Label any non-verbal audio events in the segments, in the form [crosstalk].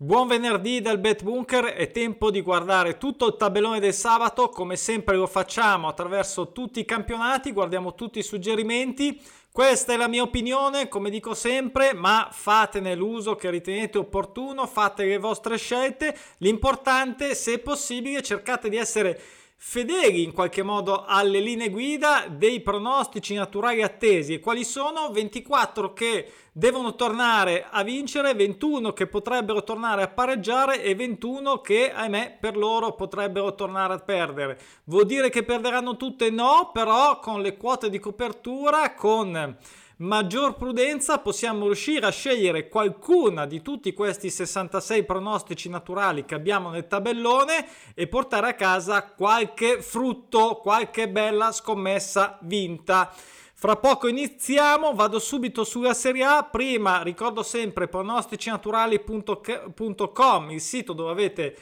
Buon venerdì dal Bet Bunker, è tempo di guardare tutto il tabellone del sabato, come sempre lo facciamo attraverso tutti i campionati, guardiamo tutti i suggerimenti. Questa è la mia opinione, come dico sempre, ma fatene l'uso che ritenete opportuno, fate le vostre scelte. L'importante, se possibile, cercate di essere fedeli in qualche modo alle linee guida dei pronostici naturali attesi e quali sono 24 che devono tornare a vincere, 21 che potrebbero tornare a pareggiare e 21 che ahimè per loro potrebbero tornare a perdere. Vuol dire che perderanno tutte? No, però con le quote di copertura, con maggior prudenza possiamo riuscire a scegliere qualcuna di tutti questi 66 pronostici naturali che abbiamo nel tabellone e portare a casa qualche frutto, qualche bella scommessa vinta. Fra poco iniziamo, vado subito sulla Serie A. Prima ricordo sempre pronosticinaturali.com, il sito dove avete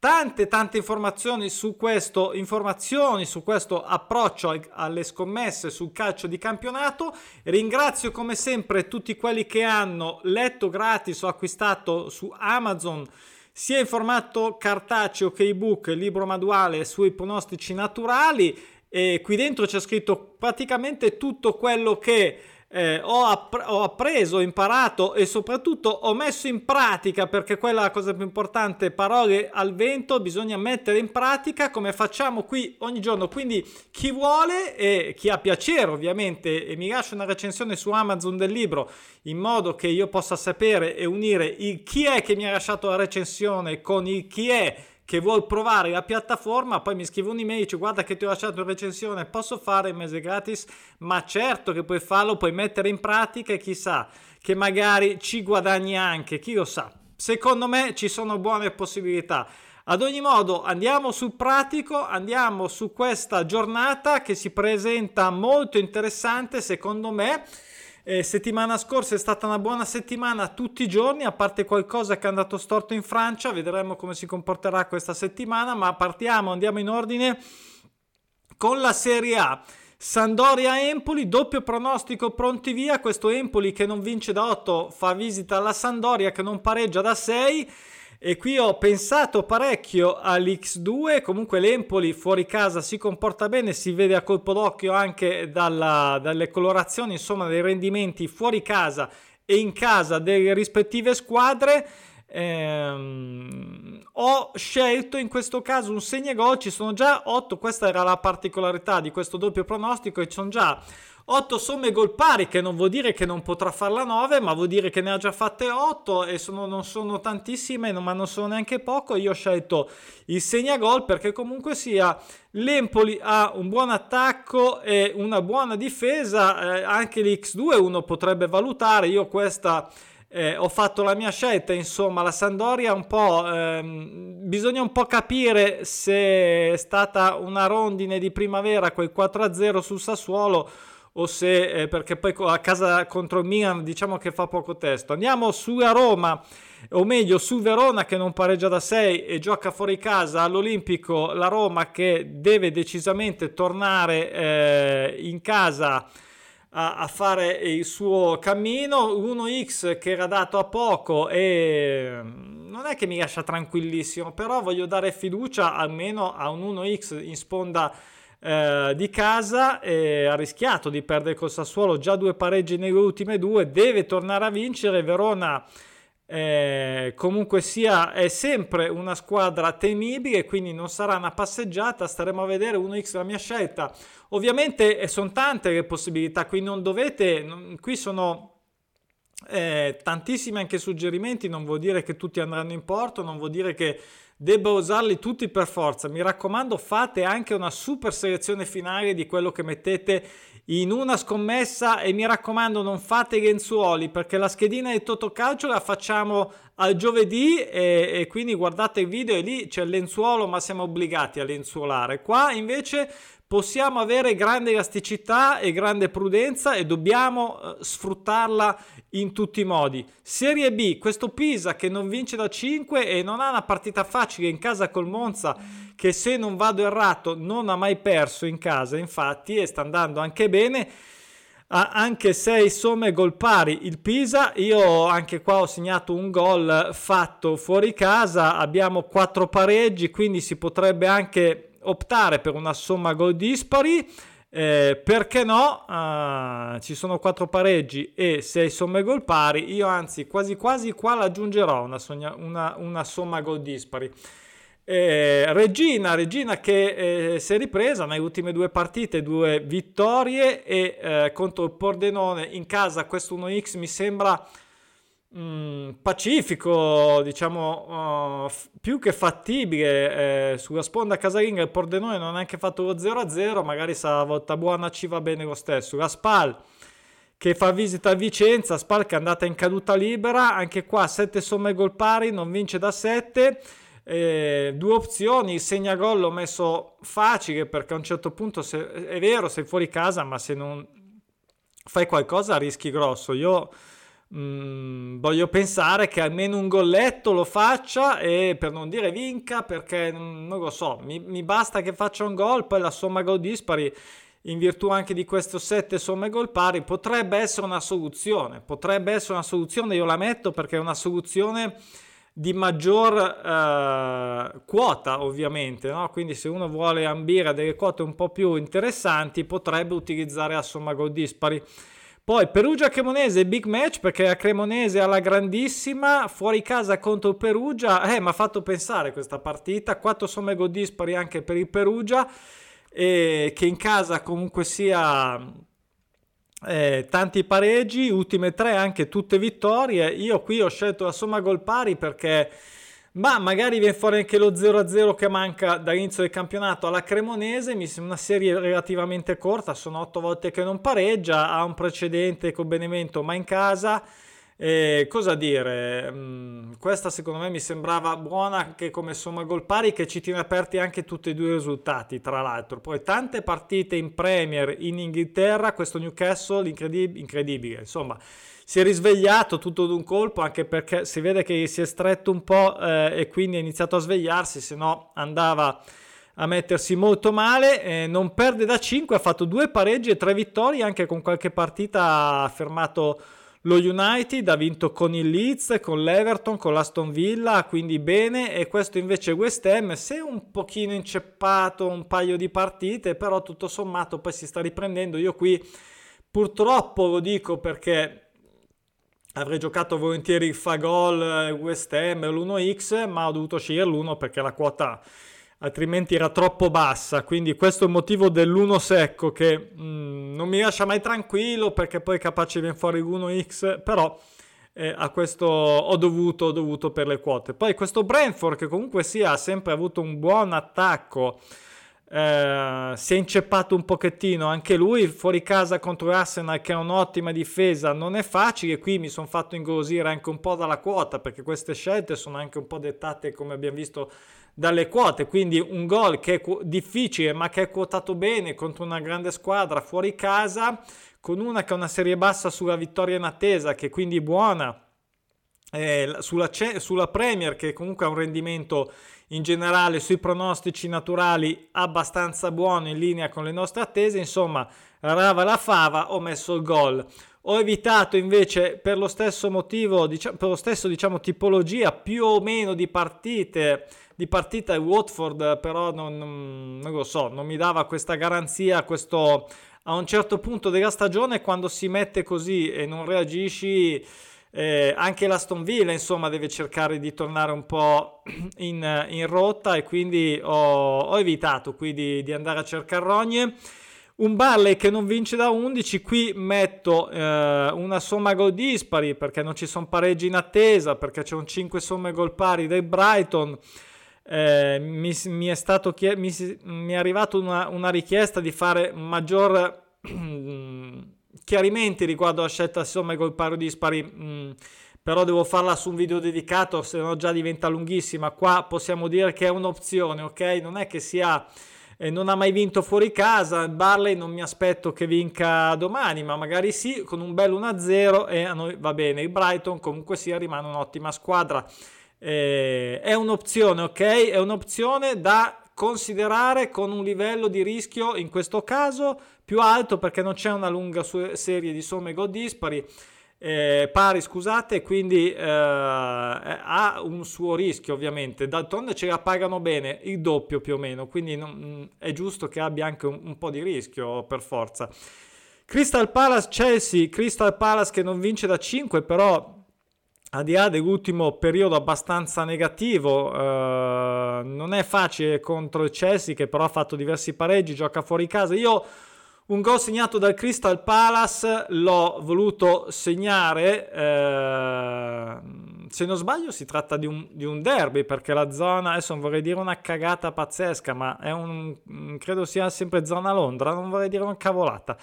tante tante informazioni su questo, informazioni su questo approccio alle scommesse sul calcio di campionato. Ringrazio come sempre tutti quelli che hanno letto gratis o acquistato su Amazon sia in formato cartaceo che ebook, libro manuale sui pronostici naturali. E qui dentro c'è scritto praticamente tutto quello che eh, ho, app- ho, appreso, ho imparato e soprattutto ho messo in pratica perché quella è la cosa più importante, parole al vento, bisogna mettere in pratica come facciamo qui ogni giorno. Quindi chi vuole e chi ha piacere ovviamente e mi lascia una recensione su Amazon del libro in modo che io possa sapere e unire il chi è che mi ha lasciato la recensione con il chi è che vuol provare la piattaforma, poi mi scrive un'email e dice guarda che ti ho lasciato in recensione, posso fare il mese gratis? Ma certo che puoi farlo, puoi mettere in pratica e chissà che magari ci guadagni anche, chi lo sa. Secondo me ci sono buone possibilità. Ad ogni modo andiamo sul pratico, andiamo su questa giornata che si presenta molto interessante secondo me. Eh, settimana scorsa è stata una buona settimana tutti i giorni, a parte qualcosa che è andato storto in Francia, vedremo come si comporterà questa settimana, ma partiamo, andiamo in ordine con la Serie A. Sandoria Empoli, doppio pronostico pronti via, questo Empoli che non vince da 8 fa visita alla Sandoria che non pareggia da 6 e qui ho pensato parecchio all'X2, comunque l'Empoli fuori casa si comporta bene, si vede a colpo d'occhio anche dalla, dalle colorazioni, insomma dei rendimenti fuori casa e in casa delle rispettive squadre. Ehm, ho scelto in questo caso un segnagol, ci sono già 8, questa era la particolarità di questo doppio pronostico e ci sono già 8 somme gol pari, che non vuol dire che non potrà farla 9, ma vuol dire che ne ha già fatte 8 e sono, non sono tantissime, ma non sono neanche poco. Io ho scelto il segnagol perché comunque sia l'Empoli ha un buon attacco e una buona difesa, eh, anche l'X2 uno potrebbe valutare. Io questa eh, ho fatto la mia scelta, insomma, la Sandoria un po', ehm, bisogna un po' capire se è stata una rondine di primavera quel 4-0 sul Sassuolo o se eh, perché poi a casa contro il Milan diciamo che fa poco testo. Andiamo sulla Roma, o meglio su Verona che non pareggia da 6 e gioca fuori casa all'Olimpico, la Roma che deve decisamente tornare eh, in casa a, a, fare il suo cammino, 1x che era dato a poco e non è che mi lascia tranquillissimo, però voglio dare fiducia almeno a un 1x in sponda eh, di casa e ha rischiato di perdere col Sassuolo già due pareggi nelle ultime due, deve tornare a vincere, Verona eh, comunque sia è sempre una squadra temibile quindi non sarà una passeggiata staremo a vedere 1x la mia scelta. Ovviamente eh, sono tante le possibilità qui non dovete qui sono eh, tantissimi anche suggerimenti non vuol dire che tutti andranno in porto non vuol dire che debba usarli tutti per forza. Mi raccomando, fate anche una super selezione finale di quello che mettete in una scommessa e mi raccomando non fate i lenzuoli perché la schedina di Totocalcio la facciamo al giovedì e, e, quindi guardate il video e lì c'è il lenzuolo ma siamo obbligati a lenzuolare. Qua invece possiamo avere grande elasticità e grande prudenza e dobbiamo eh, sfruttarla in tutti i modi. Serie B, questo Pisa che non vince da 5 e non ha una partita facile in casa col Monza che se non vado errato non ha mai perso in casa infatti e sta andando anche bene. ha anche 6 somme gol pari il Pisa. Io anche qua ho segnato un gol fatto fuori casa, abbiamo 4 pareggi, quindi si potrebbe anche optare per una somma gol dispari. Eh, perché no? Uh, ci sono 4 pareggi e 6 somme gol pari. Io anzi quasi quasi qua l'aggiungerò una, sogna, una, una somma gol dispari. Eh, Regina, Regina che eh, si è ripresa nelle ultime due partite, due vittorie e eh, contro il Pordenone in casa questo 1x mi sembra mm, pacifico, diciamo uh, f- più che fattibile. Eh, sulla sponda casalinga il Pordenone non ha neanche fatto lo 0-0, magari se la volta buona ci va bene lo stesso. La Spal che fa visita a Vicenza, Spal che è andata in caduta libera, anche qua 7 somme gol pari, non vince da 7 eh, due opzioni, il segnagol l'ho messo facile perché a un certo punto se, è vero sei fuori casa ma se non fai qualcosa rischi grosso. Io mm, voglio pensare che almeno un golletto lo faccia e per non dire vinca perché non lo so, mi, mi basta che faccia un gol, poi la somma gol dispari in virtù anche di questo 7 somme gol pari potrebbe essere una soluzione, potrebbe essere una soluzione, io la metto perché è una soluzione di maggior eh, quota ovviamente, no? quindi se uno vuole ambire a delle quote un po' più interessanti potrebbe utilizzare a somma gol dispari. Poi Perugia-Cremonese, big match perché la Cremonese alla grandissima, fuori casa contro Perugia, eh, mi ha fatto pensare questa partita, 4 somme gol dispari anche per il Perugia, e che in casa comunque sia eh, tanti pareggi, ultime tre anche tutte vittorie. Io qui ho scelto la somma gol pari perché ma magari viene fuori anche lo 0-0 che manca dall'inizio del campionato alla Cremonese, mi sembra una serie relativamente corta, sono otto volte che non pareggia, ha un precedente con Benevento ma in casa e cosa dire? Mm, questa secondo me mi sembrava buona anche come somma gol pari che ci tiene aperti anche tutti e due i risultati, tra l'altro. Poi tante partite in Premier in Inghilterra, questo Newcastle incredib- incredibile, insomma si è risvegliato tutto d'un colpo anche perché si vede che si è stretto un po' eh, e quindi ha iniziato a svegliarsi, se no andava a mettersi molto male, eh, non perde da 5, ha fatto due pareggi e tre vittorie, anche con qualche partita ha fermato lo United ha vinto con il Leeds, con l'Everton, con l'Aston Villa, quindi bene, e questo invece West Ham si è un pochino inceppato un paio di partite, però tutto sommato poi si sta riprendendo. Io qui purtroppo lo dico perché avrei giocato volentieri il Fagol eh, West Ham l'1x, ma ho dovuto scegliere l'1 perché la quota altrimenti era troppo bassa. Quindi questo è il motivo dell'1 secco che mh, mm, non mi lascia mai tranquillo perché poi capace viene fuori l'1x, però eh, a questo ho dovuto, ho dovuto per le quote. Poi questo Brentford che comunque sia ha sempre avuto un buon attacco. Eh, si è inceppato un pochettino anche lui fuori casa contro Arsenal che ha un'ottima difesa non è facile qui mi sono fatto ingolosire anche un po' dalla quota perché queste scelte sono anche un po' dettate come abbiamo visto dalle quote, quindi un gol che è difficile ma che è quotato bene contro una grande squadra fuori casa, con una che ha una serie bassa sulla vittoria in attesa, che quindi è buona, eh, sulla, sulla Premier che comunque ha un rendimento in generale sui pronostici naturali abbastanza buono in linea con le nostre attese, insomma rava la fava, ho messo il gol. Ho evitato invece per lo stesso motivo, diciamo, per lo stesso diciamo tipologia più o meno di partite di partita il Watford però non, non, lo so, non mi dava questa garanzia, questo a un certo punto della stagione quando si mette così e non reagisci eh, anche l'Aston Villa insomma deve cercare di tornare un po' [clears throat] in, in rotta e quindi ho, ho evitato qui di, di, andare a cercare rogne. Un Barley che non vince da 11 qui metto eh, una somma gol dispari perché non ci sono pareggi in attesa perché c'è un 5 somme gol pari del Brighton. Eh, mi, mi, è stato chied- mi, mi, è arrivata una, una, richiesta di fare maggior [clears throat] chiarimenti riguardo alla scelta somme col paro dispari mh, mm, però devo farla su un video dedicato se no già diventa lunghissima. Qua possiamo dire che è un'opzione ok? Non è che sia eh, non ha mai vinto fuori casa Barley non mi aspetto che vinca domani ma magari sì con un bel 1-0 e a noi va bene. Il Brighton comunque sia rimane un'ottima squadra. Eh, è un'opzione, ok? È un'opzione da considerare con un livello di rischio in questo caso più alto perché non c'è una lunga serie di somme gol dispari. Eh, pari scusate quindi eh, ha un suo rischio ovviamente. D'altronde ce la pagano bene il doppio più o meno quindi non, è giusto che abbia anche un, un po' di rischio per forza. Crystal Palace Chelsea Crystal Palace che non vince da 5 però al di là dell'ultimo periodo abbastanza negativo, eh, non è facile contro il Chelsea che però ha fatto diversi pareggi, gioca fuori casa. Io un gol segnato dal Crystal Palace l'ho voluto segnare, eh, se non sbaglio si tratta di un, di un, derby perché la zona, adesso non vorrei dire una cagata pazzesca, ma un, credo sia sempre zona Londra, non vorrei dire una cavolata.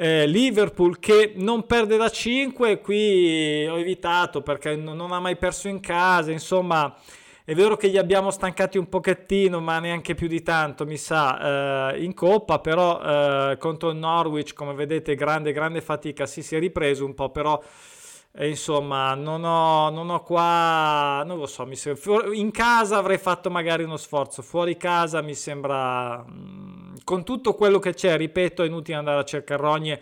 Eh, Liverpool che non perde da 5, qui ho evitato perché non, ha mai perso in casa, insomma è vero che gli abbiamo stancati un pochettino, ma neanche più di tanto, mi sa, eh, in coppa, però eh, contro il Norwich, come vedete, grande, grande fatica, sì, si è ripreso un po', però eh, insomma, non ho, non ho qua, non lo so, mi sembra, in casa avrei fatto magari uno sforzo, fuori casa mi sembra, mm, con tutto quello che c'è, ripeto, è inutile andare a cercare rogne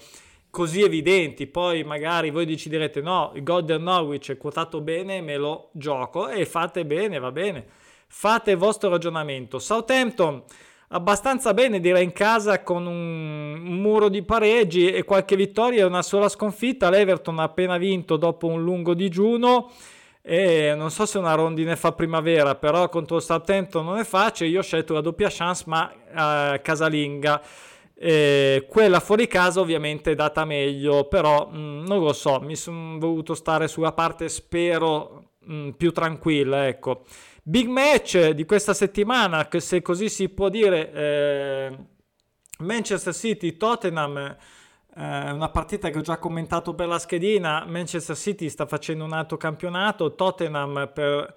così evidenti, poi magari voi deciderete no, il Golden Norwich è quotato bene, me lo gioco e fate bene, va bene, fate il vostro ragionamento. Southampton abbastanza bene direi in casa con un, muro di pareggi e qualche vittoria e una sola sconfitta, l'Everton ha appena vinto dopo un lungo digiuno e non so se una rondine fa primavera, però contro Southampton non è facile, io ho scelto la doppia chance ma eh, casalinga. Eh, quella fuori casa ovviamente è data meglio, però mh, mm, non lo so, mi sono voluto stare sulla parte spero mh, mm, più tranquilla, ecco. Big match di questa settimana, che se così si può dire, eh, Manchester City Tottenham, eh, una partita che ho già commentato per la schedina, Manchester City sta facendo un altro campionato, Tottenham per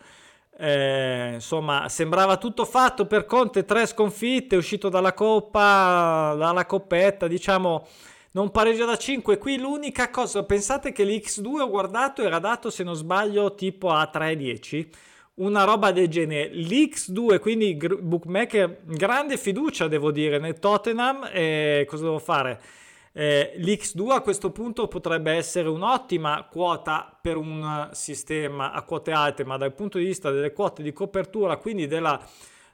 eh, insomma, sembrava tutto fatto per Conte, tre sconfitte, uscito dalla coppa, dalla coppetta, diciamo, non pareggia da 5. Qui l'unica cosa, pensate che l'X2 ho guardato era dato, se non sbaglio, tipo a 3,10. Una roba del genere. L'X2, quindi bookmaker, grande fiducia devo dire nel Tottenham. E cosa devo fare? Eh, L'X2 a questo punto potrebbe essere un'ottima quota per un sistema a quote alte, ma dal punto di vista delle quote di copertura, quindi della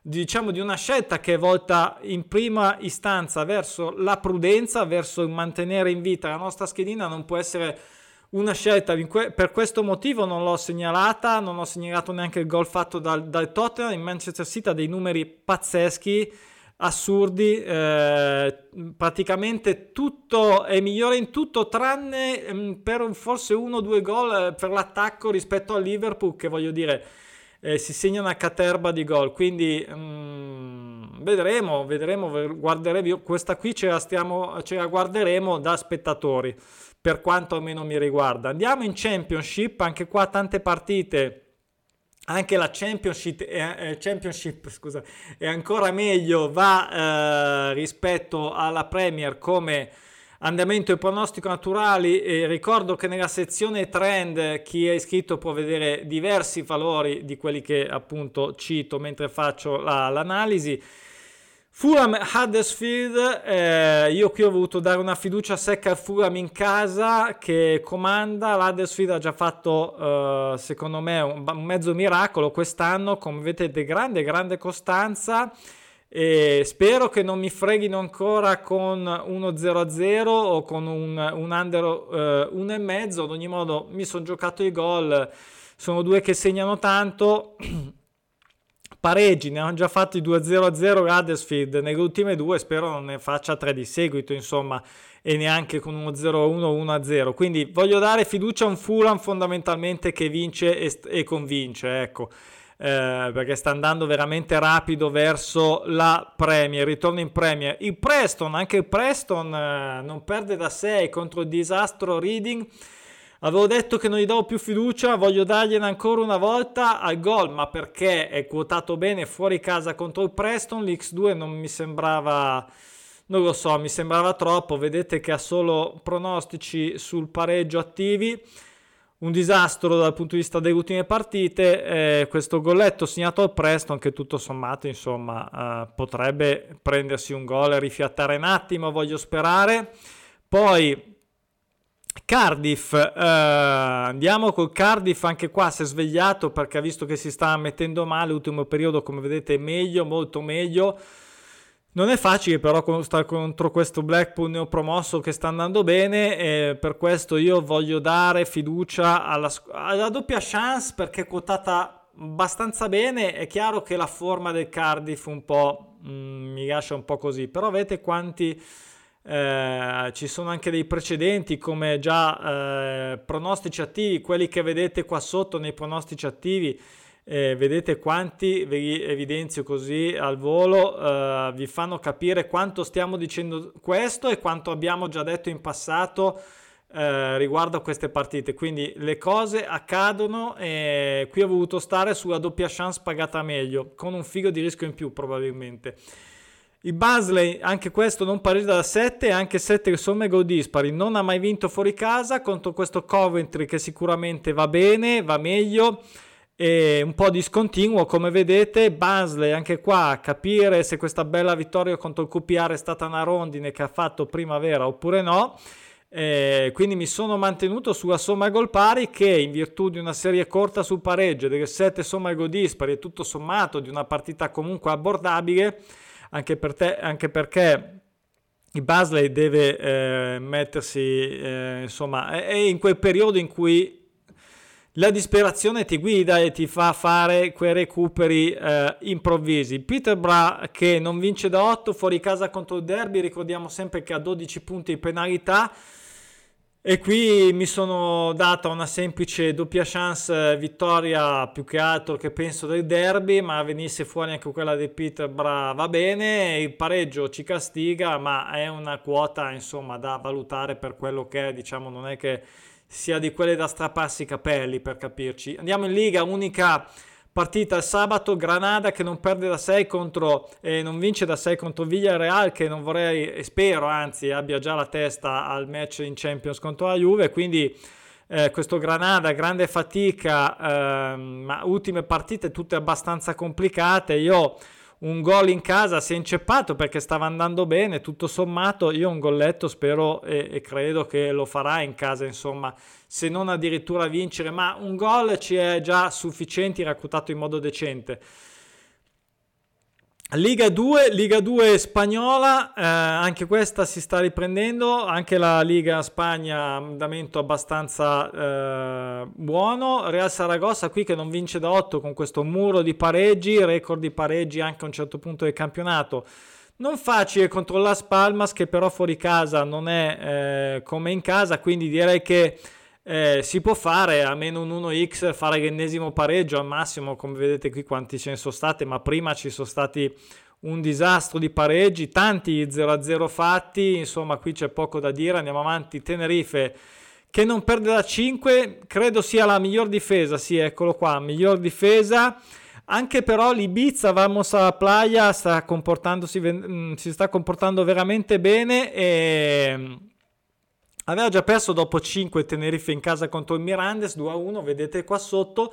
diciamo di una scelta che è volta in prima istanza verso la prudenza, verso il mantenere in vita la nostra schedina, non può essere una scelta. Per questo motivo non l'ho segnalata, non ho segnalato neanche il gol fatto dal, dal Tottenham. In Manchester City ha dei numeri pazzeschi assurdi, eh, praticamente tutto è migliore in tutto tranne mh, mm, per forse uno o due gol eh, per l'attacco rispetto al Liverpool che voglio dire eh, si segna una caterba di gol. Quindi mm, vedremo, vedremo, guarderemo. Questa qui ce la, stiamo, ce la guarderemo da spettatori per quanto almeno mi riguarda. Andiamo in Championship anche qua tante partite. Anche la Championship, eh, Championship [laughs] scusa, è ancora meglio, va eh, rispetto alla Premier come andamento e pronostico naturali. E ricordo che nella sezione trend chi è iscritto può vedere diversi valori di quelli che appunto cito mentre faccio la, l'analisi. Fulham Huddersfield, eh, io qui ho voluto dare una fiducia secca al Fulham in casa che comanda, l'Huddersfield ha già fatto eh, secondo me un, un, mezzo miracolo quest'anno, come vedete grande grande costanza e spero che non mi freghino ancora con 1-0-0 o con un, un under eh, 1,5, ad ogni modo mi sono giocato i gol, sono due che segnano tanto [clears throat] pareggi, ne hanno già fatti 2-0-0 Huddersfield nelle ultime due, spero non ne faccia tre di seguito, insomma, e neanche con uno 0-1 1-0. Quindi voglio dare fiducia a un Fulham fondamentalmente che vince e, e convince, ecco. Eh, perché sta andando veramente rapido verso la Premier, ritorno in Premier. Il Preston, anche il Preston eh, non perde da 6 contro il disastro Reading Avevo detto che non gli davo più fiducia, voglio dargliene ancora una volta al gol, ma perché è quotato bene fuori casa contro il Preston, l'X2 non mi sembrava, non lo so, mi sembrava troppo, vedete che ha solo pronostici sul pareggio attivi. Un disastro dal punto di vista delle ultime partite. Eh, questo golletto segnato al Preston, che tutto sommato, insomma, eh, potrebbe prendersi un gol e rifiattare un attimo, voglio sperare. Poi Cardiff, eh, andiamo col Cardiff, anche qua si è svegliato perché ha visto che si sta mettendo male, l'ultimo periodo come vedete meglio, molto meglio. Non è facile però stare contro questo Blackpool neopromosso che sta andando bene e per questo io voglio dare fiducia alla, alla doppia chance perché è quotata abbastanza bene. È chiaro che la forma del Cardiff un po' mm, mi lascia un po' così, però vedete quanti eh, ci sono anche dei precedenti come già eh, pronostici attivi, quelli che vedete qua sotto nei pronostici attivi eh, vedete quanti, vi evidenzio così al volo, eh, vi fanno capire quanto stiamo dicendo questo e quanto abbiamo già detto in passato eh, riguardo a queste partite. Quindi le cose accadono e qui ho voluto stare sulla doppia chance pagata meglio, con un figo di rischio in più probabilmente. Il Basley, anche questo non pareggia da 7, anche 7 somme gol dispari. Non ha mai vinto fuori casa contro questo Coventry che sicuramente va bene, va meglio e un po' discontinuo come vedete Basley anche qua capire se questa bella vittoria contro il QPR è stata una rondine che ha fatto primavera oppure no. Eh, quindi mi sono mantenuto sulla somma gol pari che in virtù di una serie corta sul pareggio delle 7 somme gol dispari e tutto sommato di una partita comunque abbordabile anche, per te, anche perché Basley deve eh, mettersi eh, insomma è in quel periodo in cui la disperazione ti guida e ti fa fare quei recuperi eh, improvvisi. Peterborough che non vince da 8 fuori casa contro il Derby, ricordiamo sempre che ha 12 punti di penalità. E qui mi sono data una semplice doppia chance vittoria più che altro che penso del derby, ma venisse fuori anche quella di Peterborough va bene, il pareggio ci castiga, ma è una quota insomma da valutare per quello che è, diciamo non è che sia di quelle da strapparsi i capelli per capirci. Andiamo in Liga, unica partita sabato, Granada che non perde da 6 contro, eh, non vince da 6 contro Villarreal che non vorrei, e spero anzi abbia già la testa al match in Champions contro la Juve, quindi eh, questo Granada, grande fatica, eh, ma ultime partite tutte abbastanza complicate, io un gol in casa si è inceppato perché stava andando bene, tutto sommato io un golletto spero e, e, credo che lo farà in casa, insomma, se non addirittura vincere, ma un gol ci è già sufficiente raccontato in modo decente. Liga 2, Liga 2 spagnola, eh, anche questa si sta riprendendo, anche la Liga Spagna andamento abbastanza eh, buono, Real Saragossa qui che non vince da 8 con questo muro di pareggi, record di pareggi anche a un certo punto del campionato. Non facile contro Las Palmas che però fuori casa non è eh, come in casa, quindi direi che eh, si può fare a meno un 1x fare l'ennesimo pareggio al massimo come vedete qui quanti ce ne sono state ma prima ci sono stati un disastro di pareggi tanti 0-0 fatti insomma qui c'è poco da dire andiamo avanti. Tenerife che non perde da 5 credo sia la miglior difesa sì eccolo qua miglior difesa. Anche però l'Ibiza Vamos a Playa sta comportandosi mm, si sta comportando veramente bene e Aveva già perso dopo 5 Tenerife in casa contro il Mirandes 2-1, vedete qua sotto.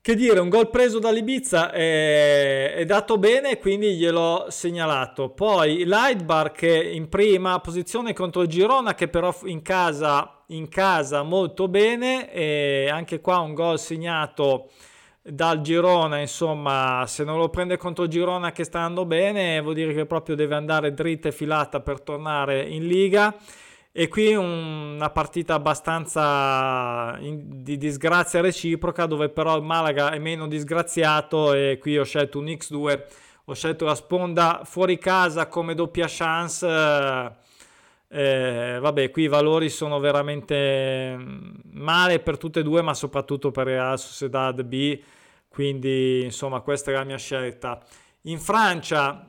Che dire, un gol preso dall'Ibiza è, è dato bene, quindi gliel'ho segnalato. Poi Lightbar che in prima posizione contro il Girona, che però in casa, in casa molto bene, e anche qua un gol segnato dal Girona, insomma, se non lo prende contro Girona che sta andando bene, vuol dire che proprio deve andare dritta e filata per tornare in Liga. E qui una partita abbastanza in, di disgrazia reciproca dove però il Malaga è meno disgraziato e qui ho scelto un X2, ho scelto la sponda fuori casa come doppia chance. Eh, vabbè, qui i valori sono veramente male per tutte e due, ma soprattutto per Real Sociedad B, quindi insomma questa è la mia scelta. In Francia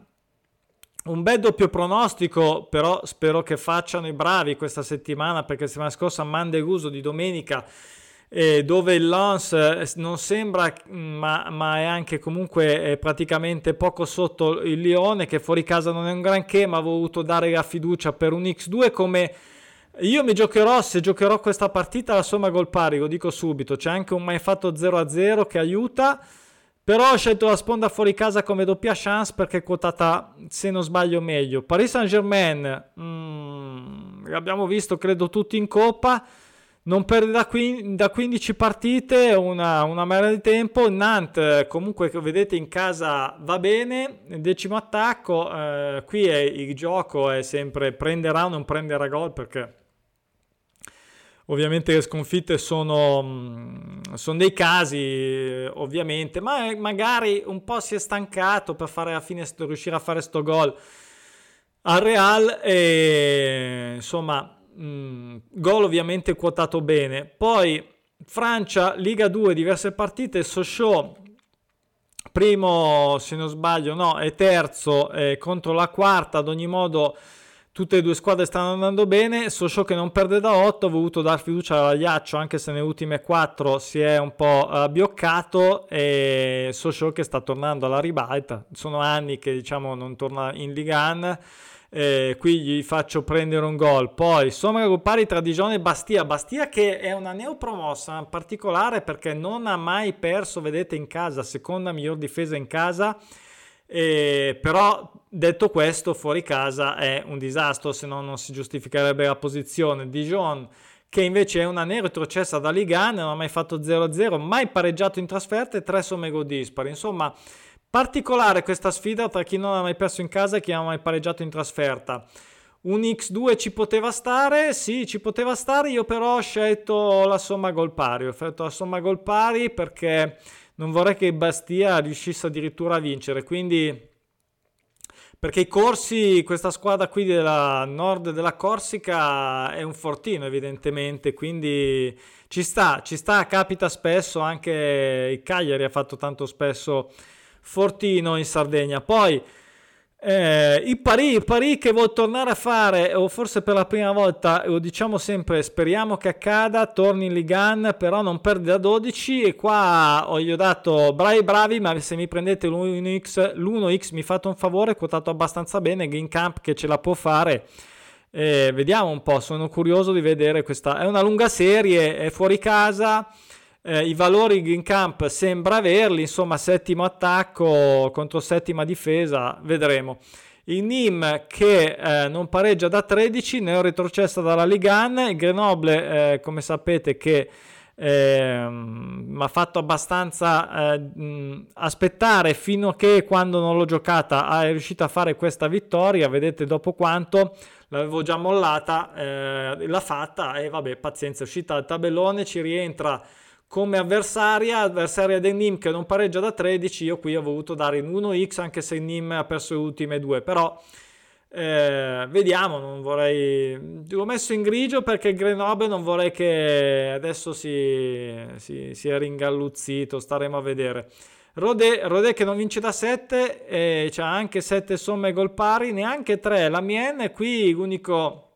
un bel doppio pronostico, però spero che facciano i bravi questa settimana perché settimana scorsa Mandeguso di domenica eh, dove il Lens eh, non sembra ma, ma è anche comunque è praticamente poco sotto il Lione che fuori casa non è un granché ma ha voluto dare la fiducia per un X2 come Io mi giocherò, se giocherò questa partita, la somma gol pari, lo dico subito. C'è anche un mai fatto 0-0 che aiuta. Però ho scelto la sponda fuori casa come doppia chance perché è quotata, se non sbaglio, meglio. Paris Saint-Germain, mm, l'abbiamo visto credo tutti in coppa, non perde da, qui, da 15 partite, una, una marea di tempo. Nantes comunque vedete in casa va bene, decimo attacco, eh, qui è, il gioco è sempre prenderà o non prenderà gol perché Ovviamente le sconfitte sono, mm, sono dei casi, ovviamente, ma magari un po' si è stancato per fare alla fine riuscire a fare sto gol al Real e insomma, mm, gol ovviamente quotato bene. Poi Francia, Liga 2, diverse partite, Sochaux primo se non sbaglio no, è terzo eh, contro la quarta, ad ogni modo tutte e due squadre stanno andando bene. Socio che non perde da 8, ho voluto dar fiducia a Iaccio anche se nelle ultime 4 si è un po' abbioccato e Socio che sta tornando alla ribalta. Sono anni che diciamo non torna in Ligan. Eh, qui gli faccio prendere un gol. Poi Sommer Ruppari tra Dijon e Bastia. Bastia che è una neopromossa in particolare perché non ha mai perso, vedete, in casa, seconda miglior difesa in casa e, però detto questo, fuori casa è un disastro, se no non si giustificherebbe la posizione. Dijon, che invece è una retrocessa da Ligan, non ha mai fatto 0-0, mai pareggiato in trasferta e tre somme gol dispari. Insomma, particolare questa sfida tra chi non ha mai perso in casa e chi non ha mai pareggiato in trasferta. Un X2 ci poteva stare, sì, ci poteva stare, io però ho scelto la somma gol pari, ho scelto la somma gol pari perché non vorrei che Bastia riuscisse addirittura a vincere, quindi perché i corsi, questa squadra qui della nord della Corsica è un fortino evidentemente, quindi ci sta, ci sta, capita spesso, anche il Cagliari ha fatto tanto spesso fortino in Sardegna. Poi eh, il Parì, Parì che vuol tornare a fare, o forse per la prima volta, lo diciamo sempre, speriamo che accada, torni in Ligan, però non perde da 12 e qua ho gli ho dato bravi bravi, ma se mi prendete l'1x, l'1x mi fate un favore, quotato abbastanza bene, Green Camp che ce la può fare. Eh, vediamo un po', sono curioso di vedere questa, è una lunga serie, è fuori casa eh, i valori Green Camp sembra averli, insomma settimo attacco contro settima difesa, vedremo. Il Nim che eh, non pareggia da 13, ne ho retrocessa dalla Ligan, il Grenoble eh, come sapete che mi ha fatto abbastanza eh, aspettare fino a che quando non l'ho giocata è riuscita a fare questa vittoria, vedete dopo quanto l'avevo già mollata, eh, l'ha fatta e vabbè pazienza è uscita al tabellone, ci rientra come avversaria, avversaria del Nim che non pareggia da 13, io qui ho voluto dare in 1x anche se il Nim ha perso le ultime due, però eh, vediamo, non vorrei... l'ho messo in grigio perché Grenoble non vorrei che adesso si, si, si è ringalluzzito, staremo a vedere. Rode, Rode che non vince da 7, eh, c'ha anche 7 somme gol pari, neanche 3, la Mien qui l'unico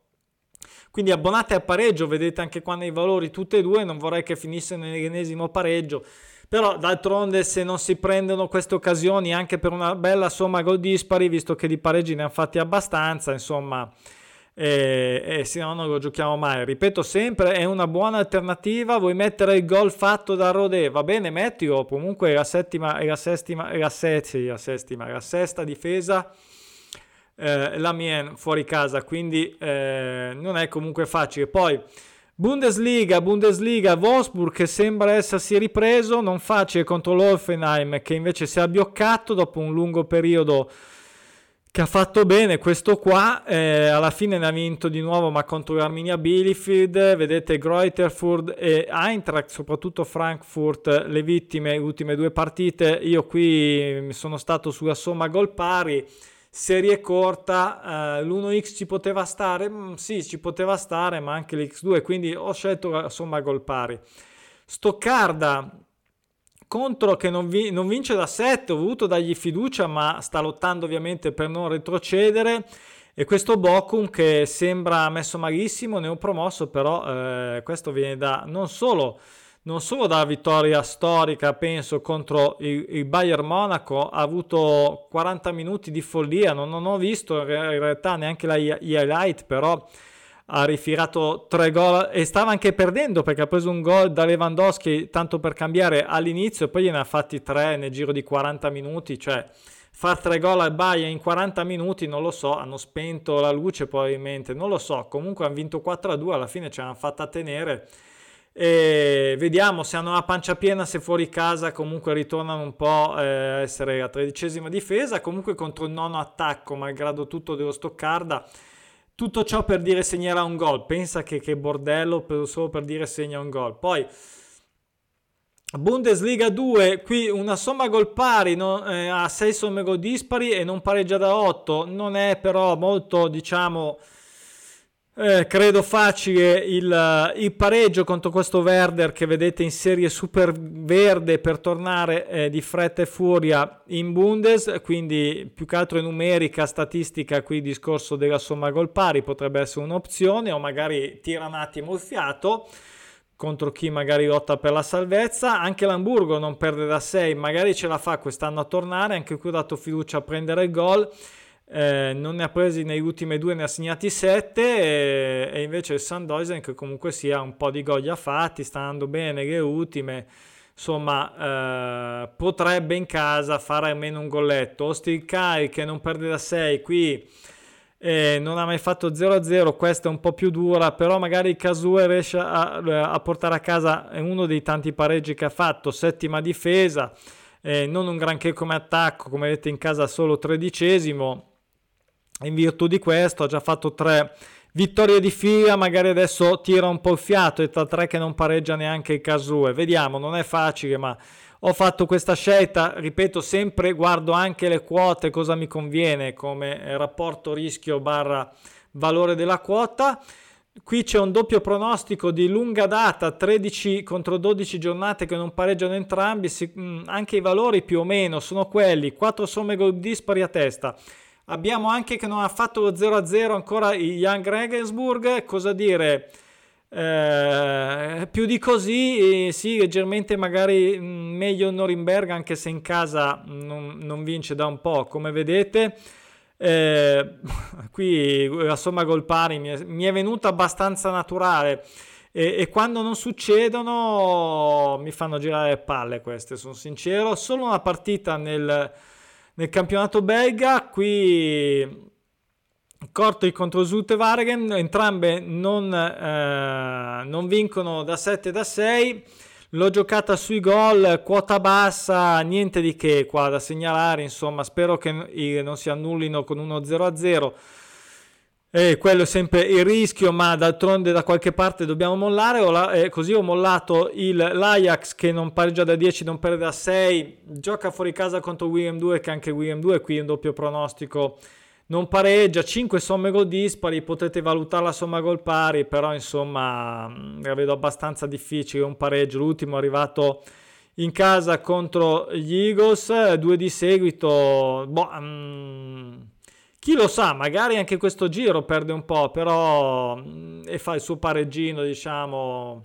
quindi abbonate a pareggio, vedete anche qua nei valori tutte e due, non vorrei che finisse nell'ennesimo pareggio. Però d'altronde se non si prendono queste occasioni anche per una bella somma gol dispari, visto che di pareggi ne hanno fatti abbastanza, insomma, e, e se no non lo giochiamo mai. Ripeto sempre, è una buona alternativa. Vuoi mettere il gol fatto da Rodé? Va bene, mettilo. Comunque la settima, e la settima, e la, settima, la settima, la sesta difesa eh, la Mien fuori casa, quindi eh, non è comunque facile. Poi Bundesliga, Bundesliga, Wolfsburg che sembra essersi ripreso, non facile contro l'Olfenheim che invece si è abbioccato dopo un lungo periodo che ha fatto bene questo qua, eh, alla fine ne ha vinto di nuovo ma contro l'Arminia Bielefeld, vedete Greuterfurt e Eintracht, soprattutto Frankfurt, le vittime, ultime due partite, io qui sono stato sulla somma gol pari, serie corta, eh, l'1x ci poteva stare? Mm, sì, ci poteva stare, ma anche l'x2, quindi ho scelto la somma gol pari. Stoccarda contro che non, vi- non, vince da 7, ho voluto dargli fiducia, ma sta lottando ovviamente per non retrocedere. E questo Bochum che sembra messo malissimo, ne ho promosso, però eh, questo viene da non solo non solo dalla vittoria storica, penso, contro il, il, Bayern Monaco, ha avuto 40 minuti di follia, non, non ho visto in realtà neanche la highlight, però ha rifirato tre gol e stava anche perdendo perché ha preso un gol da Lewandowski tanto per cambiare all'inizio e poi gliene ha fatti tre nel giro di 40 minuti, cioè far tre gol al Bayern in 40 minuti non lo so, hanno spento la luce probabilmente, non lo so, comunque hanno vinto 4-2, alla fine ce l'hanno fatta tenere e vediamo se hanno la pancia piena, se fuori casa comunque ritornano un po' a eh, essere a tredicesima difesa, comunque contro il nono attacco, malgrado tutto dello Stoccarda tutto ciò per dire segnerà un gol. Pensa che, che bordello per, solo per dire segna un gol. Poi Bundesliga 2, qui una somma gol pari no, eh, a 6 somme gol dispari e non pareggia da 8. Non è però molto, diciamo, eh, credo facile il, il, pareggio contro questo Werder che vedete in serie super verde per tornare eh, di fretta e furia in Bundes, quindi più che altro numerica, statistica, qui il discorso della somma gol pari potrebbe essere un'opzione o magari tira un attimo il fiato. Contro chi magari lotta per la salvezza. Anche l'Hamburgo non perde da 6, magari ce la fa quest'anno a tornare, anche qui ho dato fiducia a prendere il gol eh, non ne ha presi negli ultimi due, ne ha segnati sette e, e invece il Sandoisen che comunque sia un po' di gol fatti, sta andando bene le ultime, insomma eh, potrebbe in casa fare almeno un golletto. Ostilcai che non perde da 6 qui eh, non ha mai fatto 0-0, questa è un po' più dura, però magari Kasue riesce a, a, portare a casa uno dei tanti pareggi che ha fatto, settima difesa, eh, non un granché come attacco, come vedete in casa solo tredicesimo, in virtù di questo ha già fatto tre vittorie di fila, magari adesso tira un po' il fiato e tra tre che non pareggia neanche il Casue. Vediamo, non è facile, ma ho fatto questa scelta, ripeto, sempre guardo anche le quote, cosa mi conviene come rapporto rischio barra valore della quota. Qui c'è un doppio pronostico di lunga data, 13 contro 12 giornate che non pareggiano entrambi, mm, anche i valori più o meno sono quelli, 4 somme gol dispari a testa. Abbiamo anche che non ha fatto lo 0-0 ancora Young Regensburg, cosa dire? Eh, più di così, eh, sì, leggermente magari mm, meglio Norimberga, anche se in casa non, non vince da un po', come vedete. Eh, [laughs] qui la somma gol pari mi è, mi è venuta abbastanza naturale e, e, quando non succedono mi fanno girare le palle queste, sono sincero. Solo una partita nel nel campionato belga, qui Corti contro Zutewagen, entrambe non, eh, non vincono da 7 da 6. L'ho giocata sui gol, quota bassa, niente di che qua da segnalare, insomma, spero che non si annullino con uno 0 0 e quello è sempre il rischio, ma d'altronde da qualche parte dobbiamo mollare. La, eh, così ho mollato il, l'Ajax che non pareggia da 10, non perde da 6. Gioca fuori casa contro William 2, che anche William 2 qui un doppio pronostico non pareggia. 5 somme gol dispari, potete valutare la somma gol pari, però insomma la vedo abbastanza difficile. Un pareggio, l'ultimo è arrivato in casa contro gli Eagles, due di seguito. Boh, um, chi lo sa, magari anche questo giro perde un po', però mm, e fa il suo pareggino, diciamo.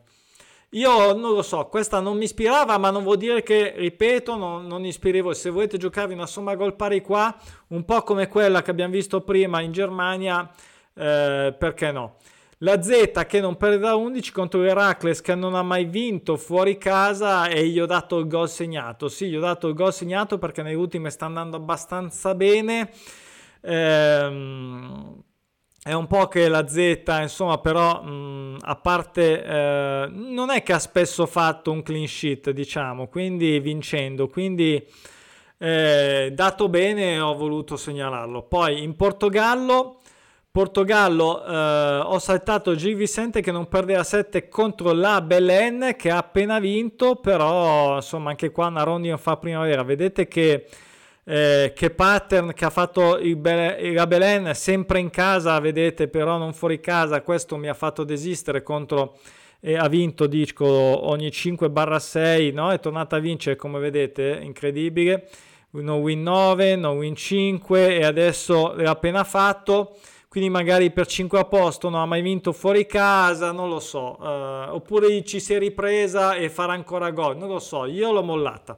Io non lo so, questa non mi ispirava, ma non vuol dire che, ripeto, non, non ispirivo. Se volete giocarvi una somma gol pari qua, un po' come quella che abbiamo visto prima in Germania, eh, perché no? La Z che non perde da 11 contro l'Heracles che non ha mai vinto fuori casa e gli ho dato il gol segnato. Sì, gli ho dato il gol segnato perché nelle ultime sta andando abbastanza bene. Ehm, è un po' che la Z, insomma, però mh, a parte eh, non è che ha spesso fatto un clean sheet, diciamo, quindi vincendo, quindi eh, dato bene ho voluto segnalarlo. Poi in Portogallo Portogallo eh, ho saltato Gil Vicente che non perdeva 7 contro la Belen che ha appena vinto, però insomma anche qua Naroni non fa primavera. Vedete che eh, che pattern che ha fatto il, Be- il Belen sempre in casa, vedete, però non fuori casa, questo mi ha fatto desistere contro e ha vinto dico ogni 5-6 no? è tornata a vincere come vedete incredibile. No win 9 no win 5 e adesso l'ha appena fatto. Quindi magari per 5 a posto non ha mai vinto fuori casa non lo so. Uh, oppure ci si è ripresa e farà ancora gol non lo so io l'ho mollata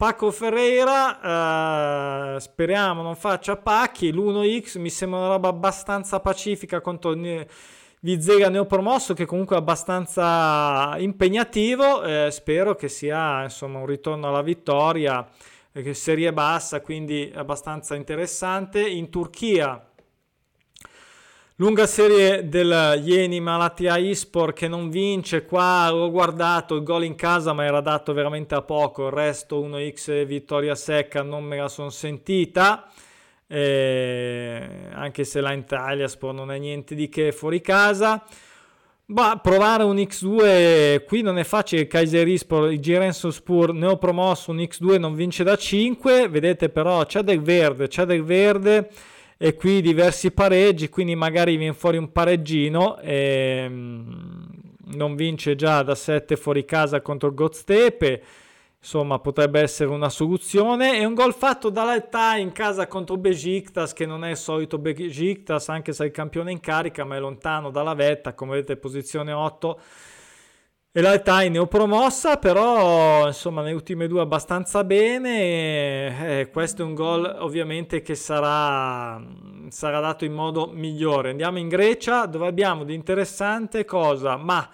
Paco Ferreira, eh, speriamo non faccia pacchi. L'1x mi sembra una roba abbastanza pacifica contro Vizega neopromosso che comunque è abbastanza impegnativo, eh, spero che sia insomma un ritorno alla vittoria, eh, serie bassa, quindi abbastanza interessante. In Turchia lunga serie del Ieni Malatia Ispor che non vince, qua ho guardato il gol in casa ma era dato veramente a poco, il resto 1x vittoria secca non me la sono sentita eh, anche se la Intaliasport non è niente di che fuori casa. Ma provare un X2 qui non è facile. Kayserispor, il Girensospur neopromosso, un X2 non vince da 5. Vedete però c'è del verde, c'è del verde e qui diversi pareggi. Quindi magari viene fuori un pareggino. E, mm, non vince già da 7 fuori casa contro il Goztepe insomma potrebbe essere una soluzione e un gol fatto dall'Altà in casa contro Besiktas che non è il solito Besiktas anche se è il campione in carica ma è lontano dalla vetta come vedete posizione 8 e l'Altà è neopromossa però insomma nelle ultime due abbastanza bene e, eh, questo è un gol ovviamente che sarà, sarà dato in modo migliore. Andiamo in Grecia dove abbiamo di interessante cosa? Ma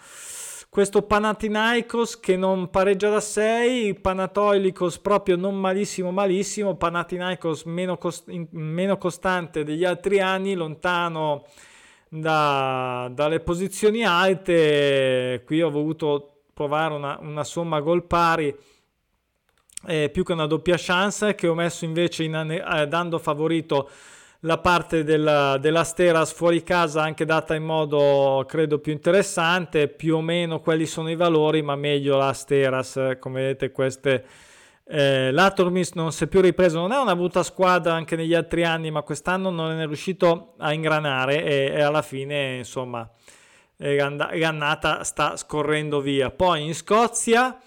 questo Panathinaikos che non pareggia da 6, Panatoilikos proprio non malissimo malissimo, Panathinaikos meno, cost- meno costante degli altri anni, lontano da, dalle posizioni alte, qui ho voluto provare una, una somma gol pari eh, più che una doppia chance che ho messo invece in, eh, dando favorito la parte della, della Steras fuori casa anche data in modo credo più interessante più o meno quelli sono i valori ma meglio la Steras. Come vedete queste eh, l'Atormis non si è più ripreso non è una brutta squadra anche negli altri anni ma quest'anno non è riuscito a ingranare e, e alla fine insomma l'annata sta scorrendo via poi in Scozia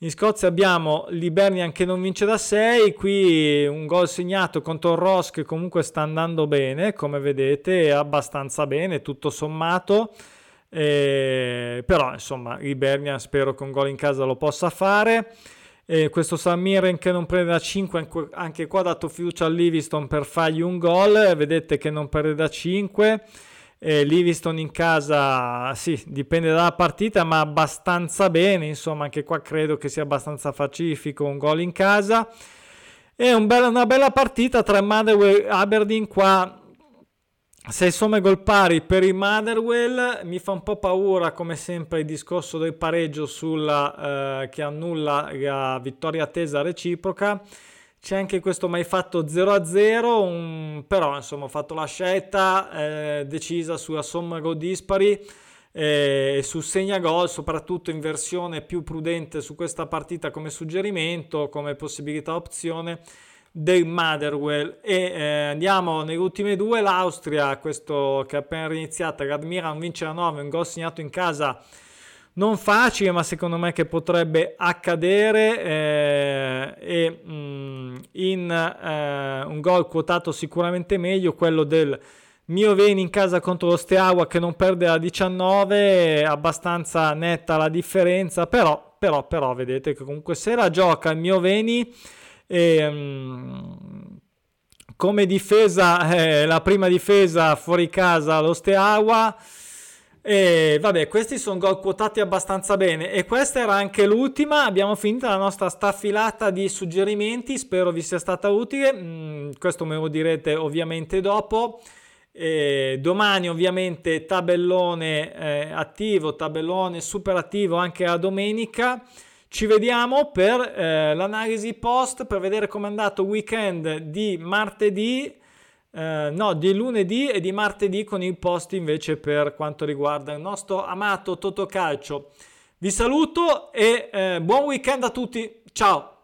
in Scozia abbiamo Libernian che non vince da 6, qui un gol segnato contro il Ross che comunque sta andando bene, come vedete, abbastanza bene, tutto sommato. Eh, però insomma Libernian spero che un gol in casa lo possa fare. Eh, questo Samiren che non prende da 5, anche qua ha dato fiducia a Livingston per fargli un gol, vedete che non perde da 5 eh, Livingston in casa, sì, dipende dalla partita, ma abbastanza bene. Insomma, anche qua credo che sia abbastanza pacifico un gol in casa. E un bella, una bella partita tra Motherwell e Aberdeen qua. Se somme gol pari per il Motherwell. Mi fa un po' paura come sempre il discorso del pareggio sulla, eh, che annulla la vittoria attesa reciproca. C'è anche questo mai fatto 0-0, un... però insomma ho fatto la scelta eh, decisa sulla somma gol dispari eh, e su segna gol, soprattutto in versione più prudente su questa partita come suggerimento, come possibilità opzione del Motherwell. E eh, andiamo nelle ultime due l'Austria questo che è appena iniziata Radmiran vince la 9 un gol segnato in casa non facile, ma secondo me che potrebbe accadere eh, e mh, mm, in eh, un gol quotato sicuramente meglio quello del mio Veni in casa contro lo Steaua che non perde la 19, abbastanza netta la differenza, però, però, però vedete che comunque se la gioca il mio Veni e, mh, come difesa, eh, la prima difesa fuori casa lo Steaua e vabbè, questi sono gol quotati abbastanza bene. E questa era anche l'ultima. Abbiamo finito la nostra staffilata di suggerimenti. Spero vi sia stata utile. Mm, questo me lo direte ovviamente dopo. E domani ovviamente tabellone eh, attivo, tabellone super attivo anche la domenica. Ci vediamo per eh, l'analisi post per vedere come è andato il weekend di martedì eh, no, di lunedì e di martedì con i post invece per quanto riguarda il nostro amato Totocalcio. Vi saluto e eh, buon weekend a tutti. Ciao!